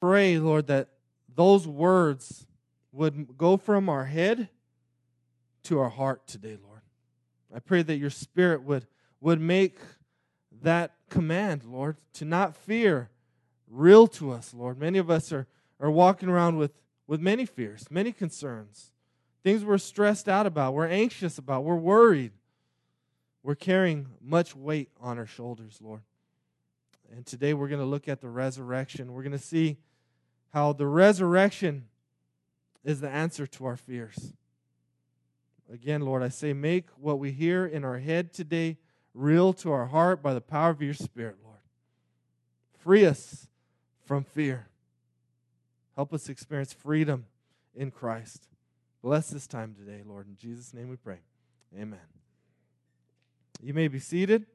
pray, Lord, that those words would go from our head to our heart today, Lord. I pray that your spirit would, would make that command, Lord, to not fear real to us, Lord. Many of us are, are walking around with, with many fears, many concerns, things we're stressed out about, we're anxious about, we're worried. We're carrying much weight on our shoulders, Lord. And today we're going to look at the resurrection. We're going to see how the resurrection is the answer to our fears. Again, Lord, I say, make what we hear in our head today real to our heart by the power of your Spirit, Lord. Free us from fear. Help us experience freedom in Christ. Bless this time today, Lord. In Jesus' name we pray. Amen. You may be seated.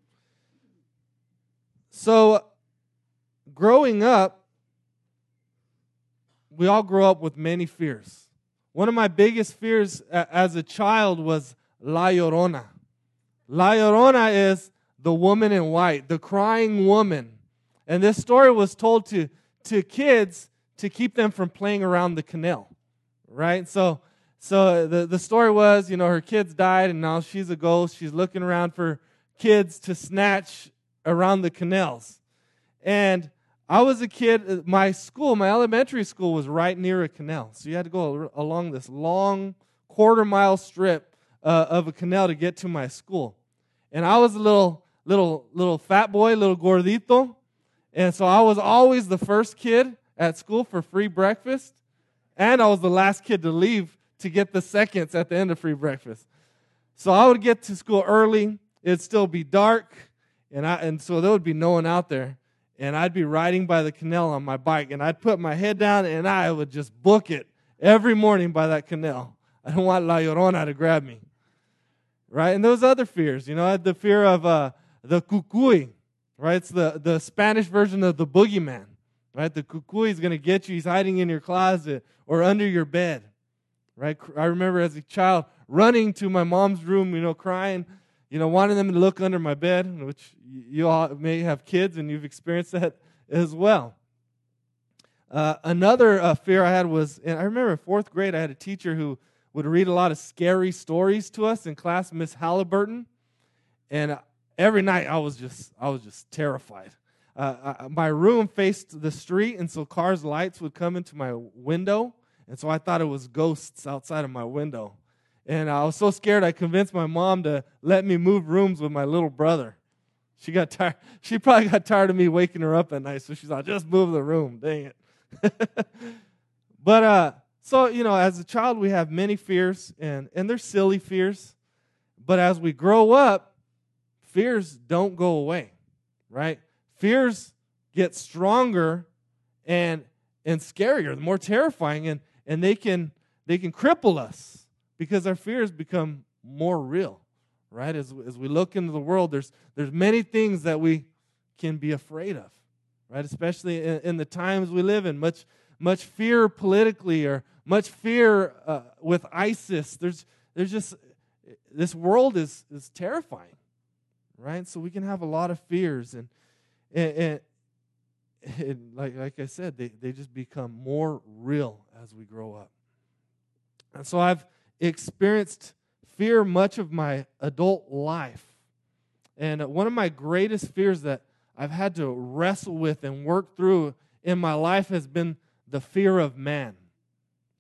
So, growing up, we all grow up with many fears. One of my biggest fears as a child was La Llorona. La Llorona is the woman in white, the crying woman. And this story was told to, to kids to keep them from playing around the canal, right? So, so the, the story was, you know, her kids died and now she's a ghost. She's looking around for kids to snatch around the canals. And I was a kid, uh, my school, my elementary school was right near a canal. So you had to go along this long quarter mile strip uh, of a canal to get to my school. And I was a little, little, little fat boy, little gordito. And so I was always the first kid at school for free breakfast. And I was the last kid to leave to get the seconds at the end of free breakfast. So I would get to school early. It'd still be dark. And, I, and so there would be no one out there and I'd be riding by the canal on my bike, and I'd put my head down and I would just book it every morning by that canal. I don't want La Llorona to grab me. Right? And those other fears, you know, I had the fear of uh, the cucuy, right? It's the, the Spanish version of the boogeyman, right? The cucuy is going to get you. He's hiding in your closet or under your bed, right? I remember as a child running to my mom's room, you know, crying, you know, wanting them to look under my bed, which you all may have kids and you've experienced that as well. Uh, another uh, fear I had was, and I remember in fourth grade, I had a teacher who would read a lot of scary stories to us in class, Miss Halliburton, and every night I was just, I was just terrified. Uh, I, my room faced the street, and so cars' lights would come into my window, and so I thought it was ghosts outside of my window. And I was so scared, I convinced my mom to let me move rooms with my little brother. She got tired. She probably got tired of me waking her up at night, so she's like, just move the room. Dang it. but uh, so you know, as a child, we have many fears, and and they're silly fears. But as we grow up, fears don't go away, right? Fears get stronger and and scarier, more terrifying, and and they can they can cripple us because our fears become more real right? As, as we look into the world, there's, there's many things that we can be afraid of, right? Especially in, in the times we live in, much, much fear politically or much fear uh, with ISIS. There's, there's just, this world is, is terrifying, right? So we can have a lot of fears. And, and, and, and like, like I said, they, they just become more real as we grow up. And so I've experienced fear much of my adult life. And one of my greatest fears that I've had to wrestle with and work through in my life has been the fear of man.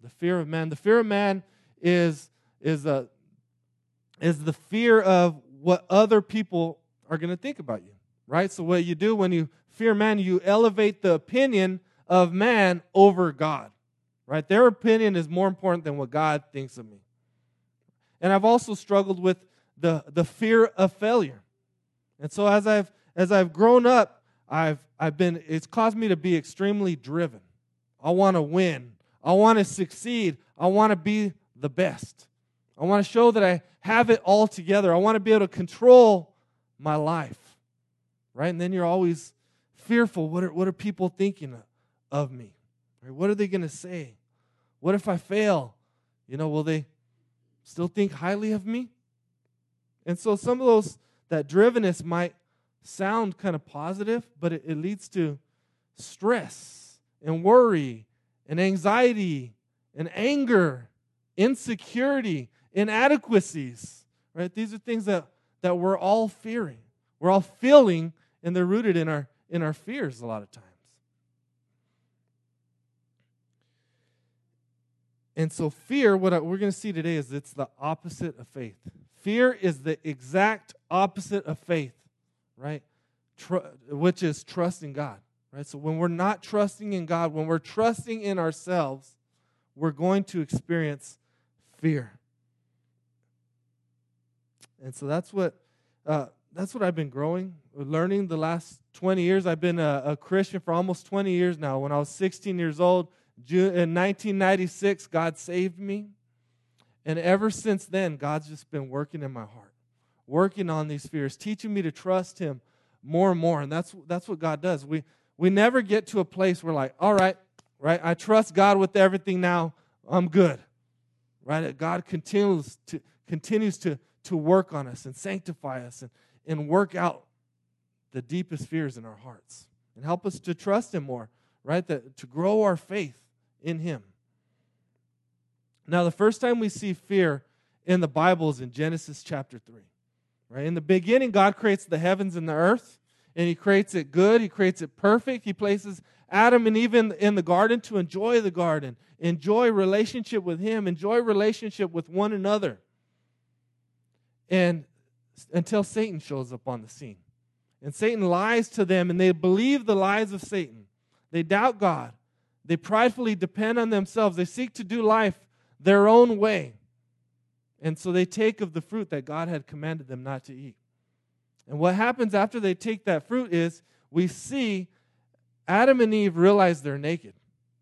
The fear of man. The fear of man is, is, a, is the fear of what other people are going to think about you, right? So, what you do when you fear man, you elevate the opinion of man over God, right? Their opinion is more important than what God thinks of me. And I've also struggled with the, the fear of failure. And so as I've as I've grown up, I've I've been it's caused me to be extremely driven. I want to win. I want to succeed. I want to be the best. I want to show that I have it all together. I want to be able to control my life. Right? And then you're always fearful. What are, what are people thinking of me? Right? What are they going to say? What if I fail? You know, will they still think highly of me? And so some of those, that drivenness might sound kind of positive, but it, it leads to stress and worry and anxiety and anger, insecurity, inadequacies. Right? These are things that, that we're all fearing. We're all feeling, and they're rooted in our in our fears a lot of times. And so, fear, what we're going to see today is it's the opposite of faith. Fear is the exact opposite of faith, right? Tr- which is trusting God, right? So, when we're not trusting in God, when we're trusting in ourselves, we're going to experience fear. And so, that's what. Uh, that's what I've been growing, learning the last 20 years. I've been a, a Christian for almost 20 years now. When I was 16 years old, in 1996, God saved me. And ever since then, God's just been working in my heart, working on these fears, teaching me to trust Him more and more. And that's, that's what God does. We, we never get to a place where, like, all right, right, I trust God with everything now, I'm good. Right? God continues to, continues to, to work on us and sanctify us and, and work out the deepest fears in our hearts and help us to trust Him more, right? That, to grow our faith in Him. Now, the first time we see fear in the Bible is in Genesis chapter 3. Right? In the beginning, God creates the heavens and the earth, and He creates it good, He creates it perfect. He places Adam and Eve in, in the garden to enjoy the garden, enjoy relationship with Him, enjoy relationship with one another. And until Satan shows up on the scene. And Satan lies to them, and they believe the lies of Satan. They doubt God. They pridefully depend on themselves. They seek to do life their own way. And so they take of the fruit that God had commanded them not to eat. And what happens after they take that fruit is we see Adam and Eve realize they're naked.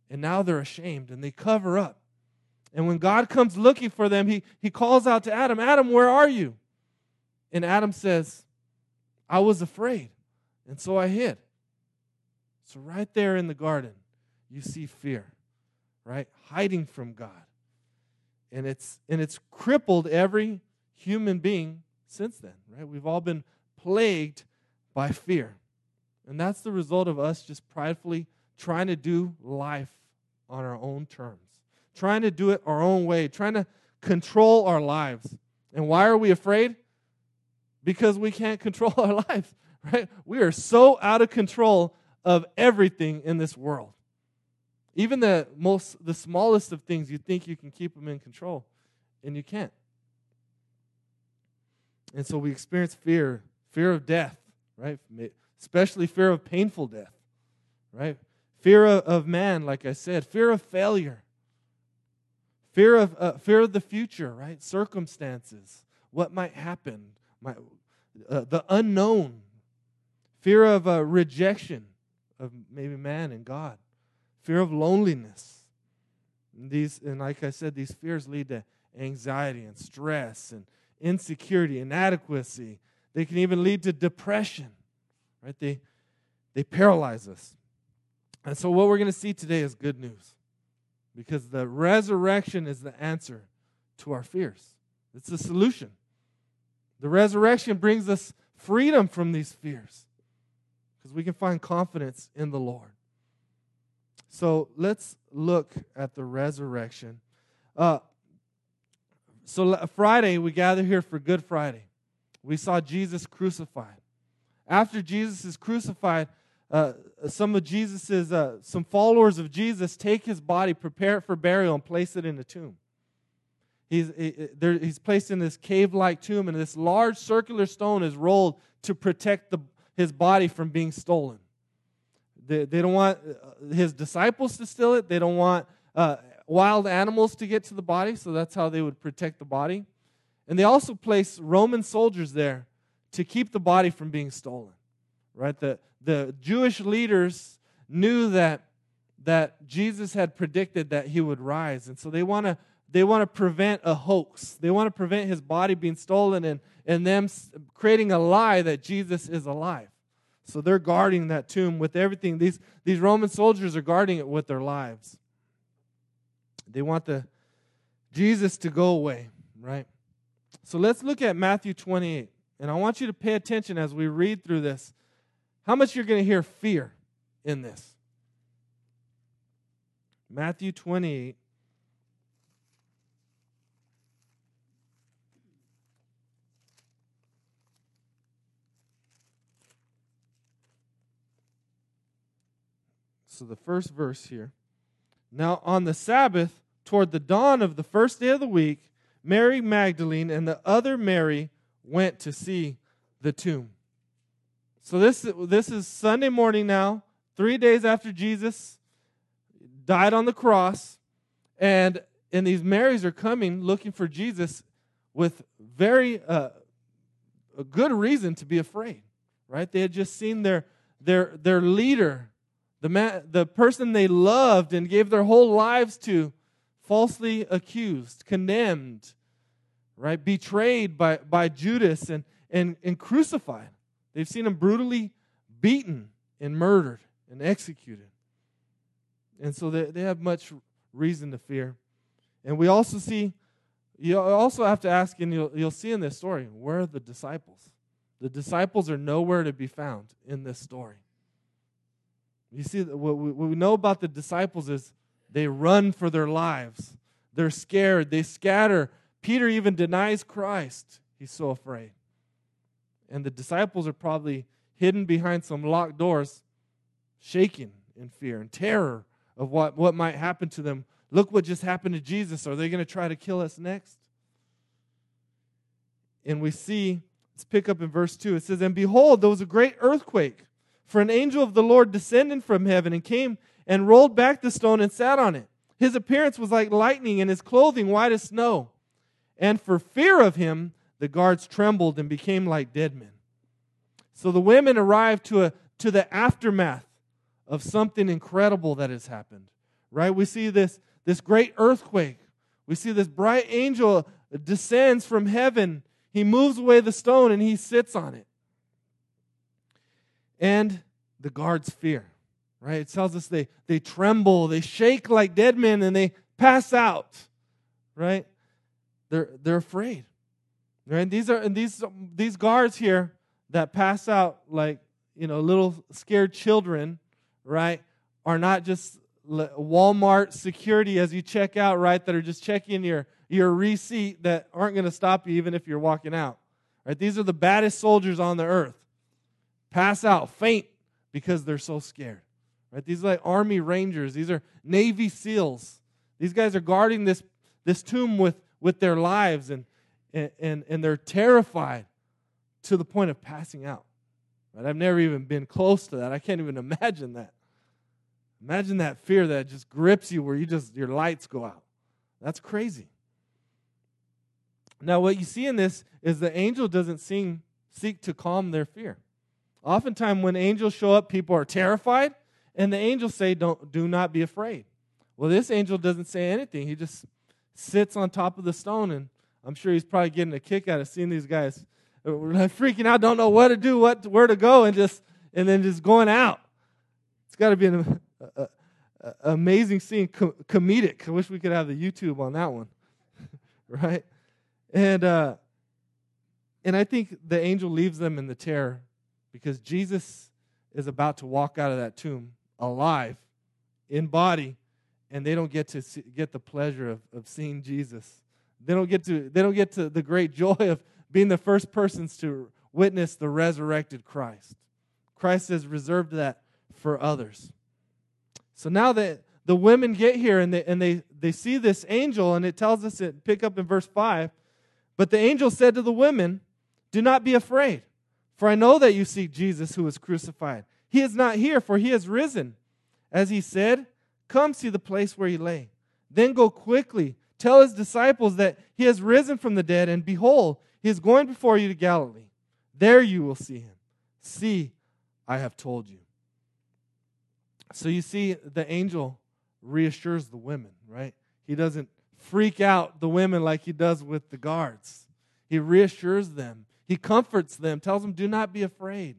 And now they're ashamed and they cover up. And when God comes looking for them, he, he calls out to Adam, Adam, where are you? And Adam says, I was afraid, and so I hid. So, right there in the garden, you see fear, right? Hiding from God. And it's, and it's crippled every human being since then, right? We've all been plagued by fear. And that's the result of us just pridefully trying to do life on our own terms, trying to do it our own way, trying to control our lives. And why are we afraid? Because we can't control our lives, right? We are so out of control of everything in this world. Even the most the smallest of things you think you can keep them in control and you can't. And so we experience fear, fear of death, right? Especially fear of painful death, right? Fear of, of man, like I said, fear of failure, fear of uh, fear of the future, right? Circumstances, what might happen, my, uh, the unknown, fear of uh, rejection of maybe man and God, fear of loneliness. And these, and like I said, these fears lead to anxiety and stress and insecurity, inadequacy. They can even lead to depression, right? They, they paralyze us. And so, what we're going to see today is good news because the resurrection is the answer to our fears, it's the solution. The resurrection brings us freedom from these fears because we can find confidence in the Lord. So let's look at the resurrection. Uh, so Friday, we gather here for Good Friday. We saw Jesus crucified. After Jesus is crucified, uh, some of Jesus's, uh, some followers of Jesus take his body, prepare it for burial, and place it in a tomb. He's, he, he's placed in this cave like tomb, and this large circular stone is rolled to protect the, his body from being stolen. They, they don't want uh, his disciples to steal it. They don't want uh, wild animals to get to the body, so that's how they would protect the body. And they also place Roman soldiers there to keep the body from being stolen. Right? The, the Jewish leaders knew that, that Jesus had predicted that he would rise. And so they want to they want to prevent a hoax. They want to prevent his body being stolen and, and them creating a lie that Jesus is alive. So they're guarding that tomb with everything. These, these Roman soldiers are guarding it with their lives. They want the Jesus to go away, right? So let's look at Matthew 28. And I want you to pay attention as we read through this. How much you're going to hear fear in this. Matthew 28. So the first verse here. Now on the Sabbath, toward the dawn of the first day of the week, Mary Magdalene and the other Mary went to see the tomb. So this, this is Sunday morning now, three days after Jesus died on the cross. And, and these Marys are coming looking for Jesus with very uh, a good reason to be afraid, right? They had just seen their, their, their leader the, the person they loved and gave their whole lives to, falsely accused, condemned, right? Betrayed by, by Judas and, and, and crucified. They've seen him brutally beaten and murdered and executed. And so they, they have much reason to fear. And we also see, you also have to ask, and you'll, you'll see in this story, where are the disciples? The disciples are nowhere to be found in this story. You see, what we, know about the disciples is they run for their lives. They're scared. They scatter. Peter even denies Christ. He's so afraid. And the disciples are probably hidden behind some locked doors, shaking in fear and terror of what, what might happen to them. Look what just happened to Jesus. Are they going to try to kill us next? And we see, let's pick up in verse 2. It says, And behold, there was a great earthquake for an angel of the Lord descended from heaven and came and rolled back the stone and sat on it. His appearance was like lightning, and his clothing white as snow. And for fear of him, the guards trembled and became like dead men. So the women arrived to, a, to the aftermath of something incredible that has happened. Right? We see this, this great earthquake. We see this bright angel descends from heaven. He moves away the stone and he sits on it and the guards fear. Right? It tells us they, they tremble, they shake like dead men, and they pass out. Right? They're, they're afraid. Right? These are and these these guards here that pass out like you know little scared children, right? Are not just Walmart security as you check out, right? That are just checking your your receipt that aren't going to stop you even if you're walking out. Right? These are the baddest soldiers on the earth pass out, faint because they're so scared. Right? These are like army rangers. These are Navy SEALs. These guys are guarding this, this tomb with, with their lives and, and, and they're terrified to the point of passing out. Right? I've never even been close to that. I can't even imagine that. Imagine that fear that just grips you where you just your lights go out. That's crazy. Now, what you see in this is the angel doesn't seem, seek to calm their fear. Oftentimes, when angels show up, people are terrified, and the angels say, "Don't, do not be afraid." Well, this angel doesn't say anything. He just sits on top of the stone, and I'm sure he's probably getting a kick out of seeing these guys uh, freaking out, don't know what to do, what where to go, and just and then just going out. It's got to be an a, a, amazing scene, co- comedic. I wish we could have the YouTube on that one, right? And uh, and I think the angel leaves them in the terror because Jesus is about to walk out of that tomb alive in body and they don't get to see, get the pleasure of, of seeing Jesus. They don't get to they don't get to the great joy of being the first persons to witness the resurrected Christ. Christ has reserved that for others. So now that the women get here and they and they, they see this angel, and it tells us it pick up in verse 5. But the angel said to the women, Do not be afraid. For I know that you seek Jesus who was crucified. He is not here, for he has risen. As he said, Come see the place where he lay. Then go quickly, tell his disciples that he has risen from the dead, and behold, he is going before you to Galilee. There you will see him. See, I have told you. So you see, the angel reassures the women, right? He doesn't freak out the women like he does with the guards. He reassures them he comforts them, tells them, do not be afraid.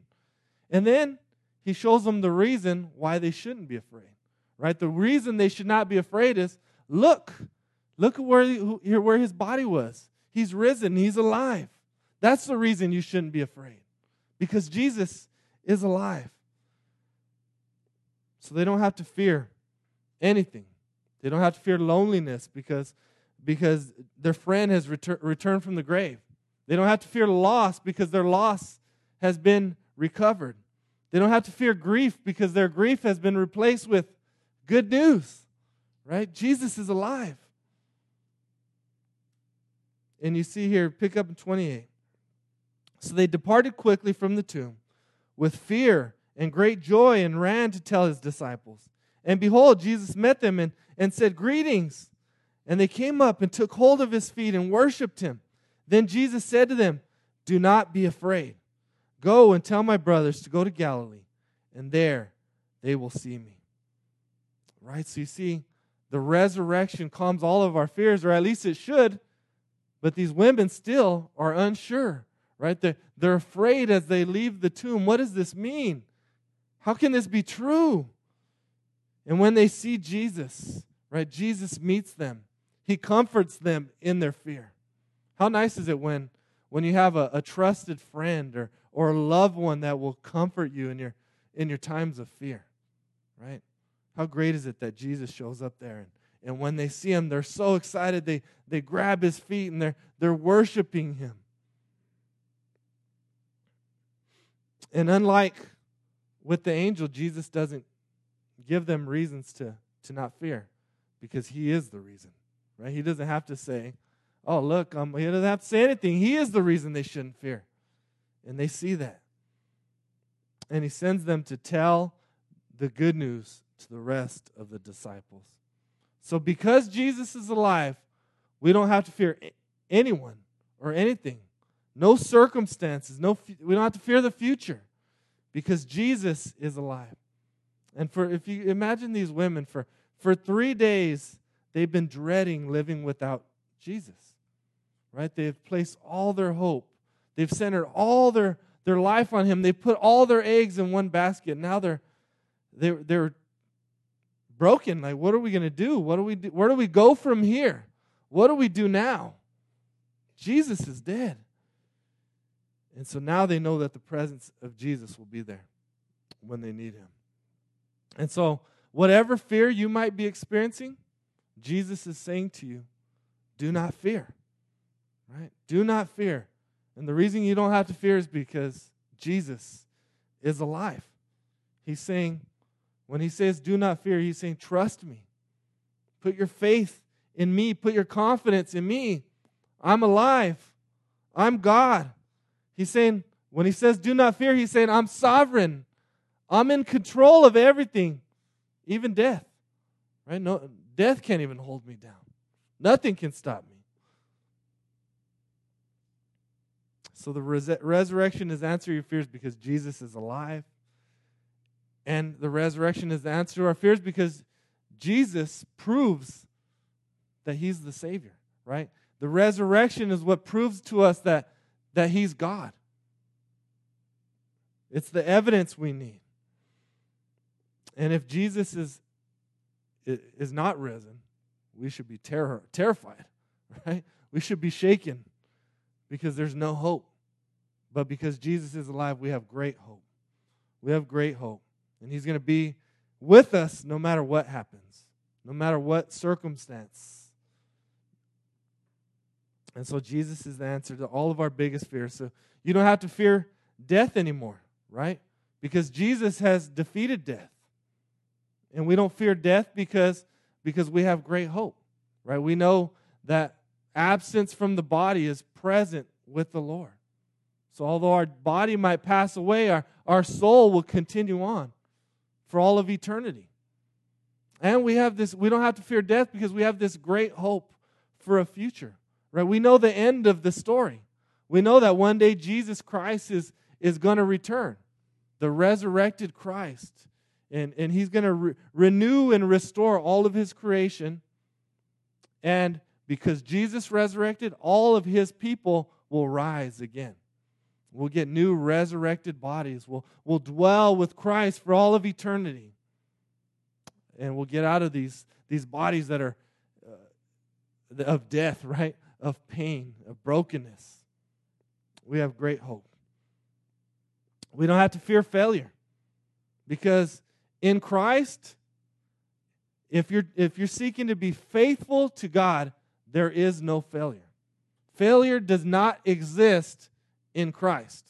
And then he shows them the reason why they shouldn't be afraid. Right? The reason they should not be afraid is look, look at where, he, where his body was. He's risen, he's alive. That's the reason you shouldn't be afraid. Because Jesus is alive. So they don't have to fear anything. They don't have to fear loneliness because, because their friend has retur- returned from the grave. They don't have to fear loss because their loss has been recovered. They don't have to fear grief because their grief has been replaced with good news, right? Jesus is alive. And you see here, pick up in 28. So they departed quickly from the tomb with fear and great joy and ran to tell his disciples. And behold, Jesus met them and, and said, Greetings. And they came up and took hold of his feet and worshiped him. Then Jesus said to them, Do not be afraid. Go and tell my brothers to go to Galilee, and there they will see me. Right? So you see, the resurrection calms all of our fears, or at least it should. But these women still are unsure, right? They're, they're afraid as they leave the tomb. What does this mean? How can this be true? And when they see Jesus, right, Jesus meets them. He comforts them in their fear. How nice is it when, when you have a, a trusted friend or, or a loved one that will comfort you in your, in your times of fear, right? How great is it that Jesus shows up there and, and when they see him, they're so excited. They, they grab his feet and they're, they're worshiping him. And unlike with the angel, Jesus doesn't give them reasons to, to not fear because he is the reason, right? He doesn't have to say, oh, look, um, he doesn't have to say anything. He is the reason they shouldn't fear. And they see that. And he sends them to tell the good news to the rest of the disciples. So, because Jesus is alive, we don't have to fear anyone or anything. No circumstances. No, we don't have to fear the future because Jesus is alive. And for if you imagine these women for for 3 days they've been dreading living without Jesus. Right? They've placed all their hope. They've centered all their their life on him. They put all their eggs in one basket. Now they're they're they're broken. Like, what are we going to do? What do we do? Where do we go from here? What do we do now? Jesus is dead. And so now they know that the presence of Jesus will be there when they need him. And so, whatever fear you might be experiencing, Jesus is saying to you, do not fear. Right? Do not fear. And the reason you don't have to fear is because Jesus is alive. He's saying, when he says, do not fear, he's saying, trust me. Put your faith in me. Put your confidence in me. I'm alive. I'm God. He's saying, when he says, do not fear, he's saying, I'm sovereign. I'm in control of everything, even death. Right? No, death can't even hold me down. Nothing can stop me. So the res- resurrection is answer to your fears because Jesus is alive. And the resurrection is the answer to our fears because Jesus proves that he's the Savior, right? The resurrection is what proves to us that, that he's God. It's the evidence we need. And if Jesus is, is not risen, we should be terror, terrified, right? We should be shaken because there's no hope. But because Jesus is alive, we have great hope. We have great hope. And He's going to be with us no matter what happens, no matter what circumstance. And so Jesus is the answer to all of our biggest fears. So you don't have to fear death anymore, right? Because Jesus has defeated death. And we don't fear death because, because we have great hope, right? We know that absence from the body is present with the Lord. So although our body might pass away, our, our soul will continue on for all of eternity. And we have this, we don't have to fear death because we have this great hope for a future. Right? We know the end of the story. We know that one day Jesus Christ is, is going to return. The resurrected Christ. And, and he's going to re- renew and restore all of his creation. And because Jesus resurrected, all of his people will rise again. We'll get new resurrected bodies. We'll, we'll dwell with Christ for all of eternity. And we'll get out of these, these bodies that are uh, of death, right? Of pain, of brokenness. We have great hope. We don't have to fear failure because in Christ, if you're if you're seeking to be faithful to God, there is no failure. Failure does not exist in Christ.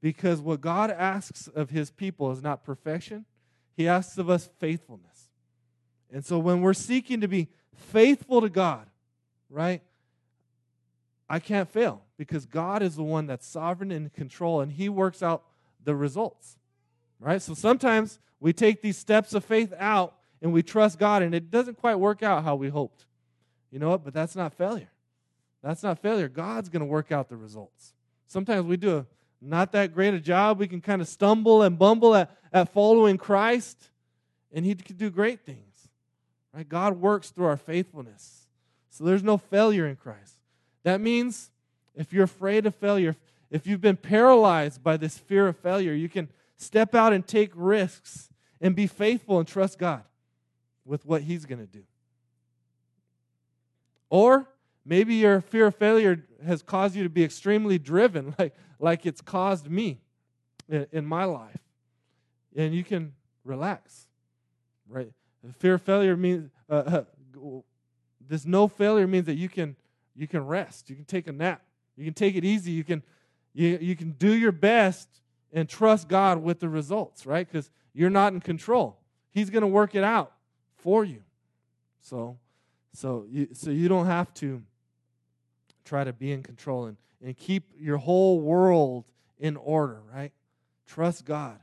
Because what God asks of his people is not perfection, he asks of us faithfulness. And so when we're seeking to be faithful to God, right? I can't fail because God is the one that's sovereign and in control and he works out the results. Right? So sometimes we take these steps of faith out and we trust God and it doesn't quite work out how we hoped. You know what? But that's not failure. That's not failure. God's going to work out the results. Sometimes we do a not that great a job. We can kind of stumble and bumble at, at following Christ, and He can do great things. Right? God works through our faithfulness. So there's no failure in Christ. That means if you're afraid of failure, if you've been paralyzed by this fear of failure, you can step out and take risks and be faithful and trust God with what He's going to do. Or maybe your fear of failure has caused you to be extremely driven, like, like it's caused me in, in my life. And you can relax, right? Fear of failure means uh, uh, this no failure means that you can you can rest, you can take a nap, you can take it easy, you can you, you can do your best and trust God with the results, right? Because you're not in control. He's going to work it out for you. So, so you, so you don't have to try to be in control and, and keep your whole world in order, right? Trust God.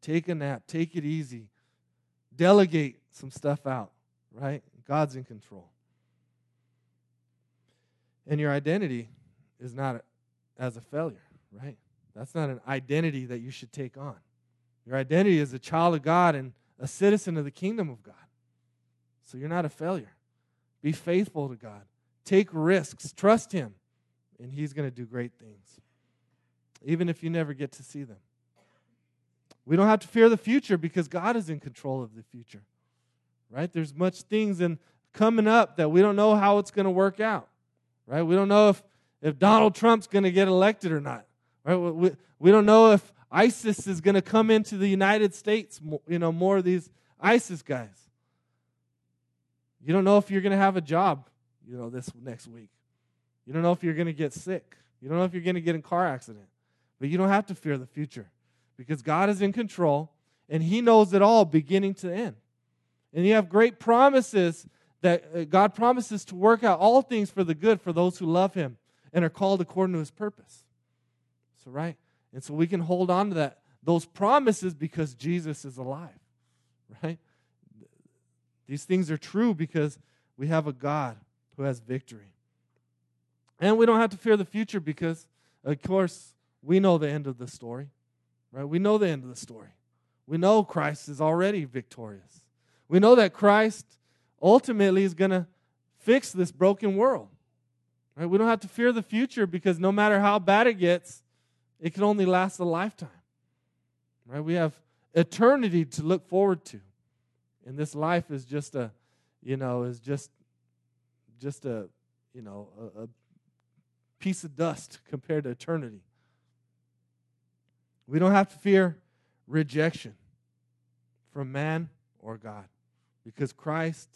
Take a nap. Take it easy. Delegate some stuff out, right? God's in control. And your identity is not as a failure, right? That's not an identity that you should take on. Your identity is a child of God and a citizen of the kingdom of God. So you're not a failure. Be faithful to God. Take risks. Trust Him. And He's going to do great things, even if you never get to see them. We don't have to fear the future because God is in control of the future. Right? There's much things in coming up that we don't know how it's going to work out. Right? We don't know if, if Donald Trump's going to get elected or not. Right? We, we don't know if ISIS is going to come into the United States, you know, more of these ISIS guys. You don't know if you're going to have a job, you know, this next week. You don't know if you're going to get sick. You don't know if you're going to get in a car accident. But you don't have to fear the future because God is in control and He knows it all beginning to end. And you have great promises that uh, God promises to work out all things for the good for those who love Him and are called according to His purpose. So, right? And so we can hold on to that, those promises because Jesus is alive, right? These things are true because we have a God who has victory. And we don't have to fear the future because, of course, we know the end of the story, right? We know the end of the story. We know Christ is already victorious. We know that Christ ultimately is going to fix this broken world. Right? We don't have to fear the future because no matter how bad it gets, it can only last a lifetime. Right? We have eternity to look forward to. And this life is just a, you know, is just, just a, you know, a, a piece of dust compared to eternity. We don't have to fear rejection from man or God because Christ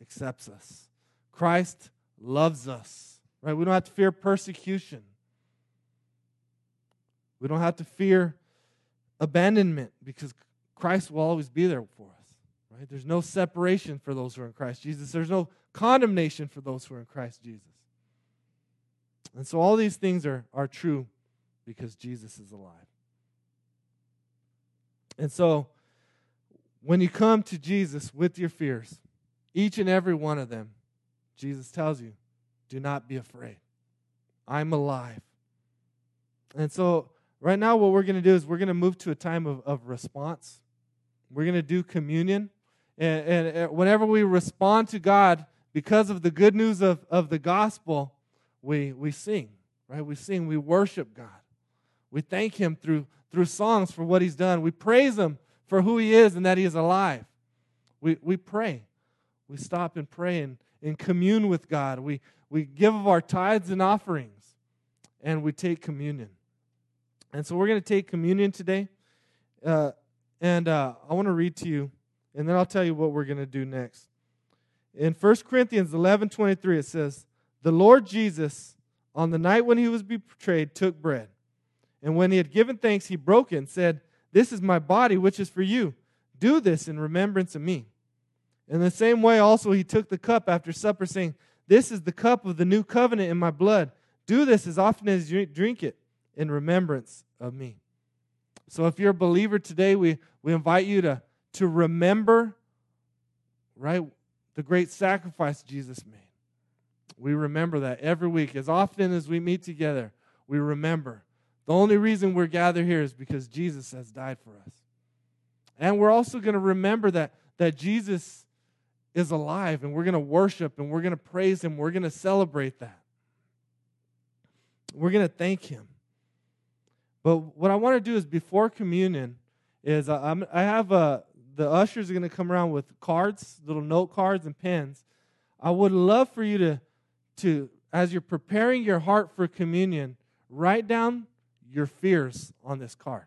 accepts us. Christ loves us. Right? We don't have to fear persecution. We don't have to fear abandonment because Christ will always be there for us. Right? There's no separation for those who are in Christ Jesus. There's no condemnation for those who are in Christ Jesus. And so all these things are, are true because Jesus is alive. And so when you come to Jesus with your fears, each and every one of them, Jesus tells you, do not be afraid. I'm alive. And so right now, what we're going to do is we're going to move to a time of, of response. We're going to do communion. And, and, and, whenever we respond to God because of the good news of, of the gospel, we, we sing, right? We sing, we worship God. We thank Him through, through songs for what He's done. We praise Him for who He is and that He is alive. We, we pray. We stop and pray and, and commune with God. We, we give of our tithes and offerings, and we take communion. And so we're going to take communion today. Uh, and uh, I want to read to you and then I'll tell you what we're going to do next. In 1 Corinthians 11 23, it says, The Lord Jesus, on the night when he was betrayed, took bread. And when he had given thanks, he broke it and said, This is my body, which is for you. Do this in remembrance of me. In the same way, also, he took the cup after supper, saying, This is the cup of the new covenant in my blood. Do this as often as you drink it in remembrance of me. So if you're a believer today, we, we invite you to, to remember, right, the great sacrifice Jesus made. We remember that every week. As often as we meet together, we remember. The only reason we're gathered here is because Jesus has died for us. And we're also going to remember that, that Jesus is alive and we're going to worship and we're going to praise him. We're going to celebrate that. We're going to thank him. But what I want to do is before communion is I'm, I have a, the ushers are going to come around with cards, little note cards and pens. I would love for you to, to as you're preparing your heart for communion, write down your fears on this card.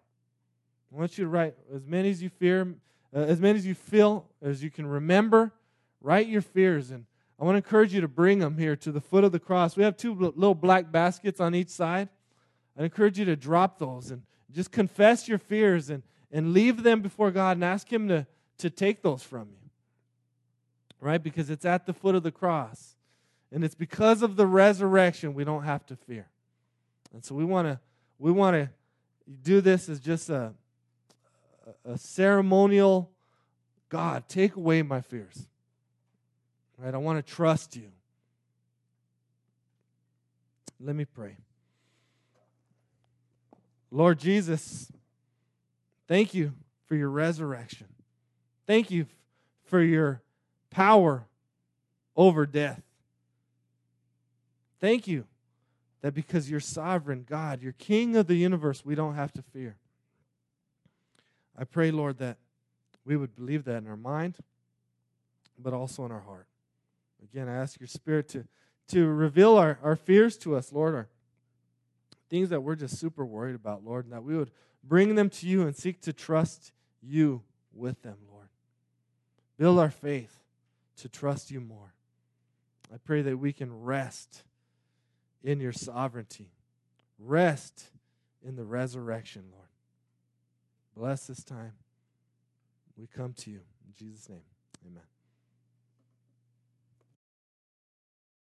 I want you to write as many as you fear, uh, as many as you feel, as you can remember. Write your fears, and I want to encourage you to bring them here to the foot of the cross. We have two little black baskets on each side. I encourage you to drop those and just confess your fears and, and leave them before God and ask Him to, to take those from you. Right? Because it's at the foot of the cross. And it's because of the resurrection we don't have to fear. And so we want to we want to do this as just a, a ceremonial God, take away my fears. Right? I want to trust you. Let me pray. Lord Jesus, thank you for your resurrection. Thank you for your power over death. Thank you that because you're sovereign, God, you're king of the universe, we don't have to fear. I pray, Lord, that we would believe that in our mind, but also in our heart. Again, I ask your spirit to, to reveal our, our fears to us, Lord, our things that we're just super worried about, Lord, and that we would bring them to you and seek to trust you with them, Lord. Build our faith to trust you more. I pray that we can rest in your sovereignty, rest in the resurrection, Lord. Bless this time. We come to you. In Jesus' name, amen.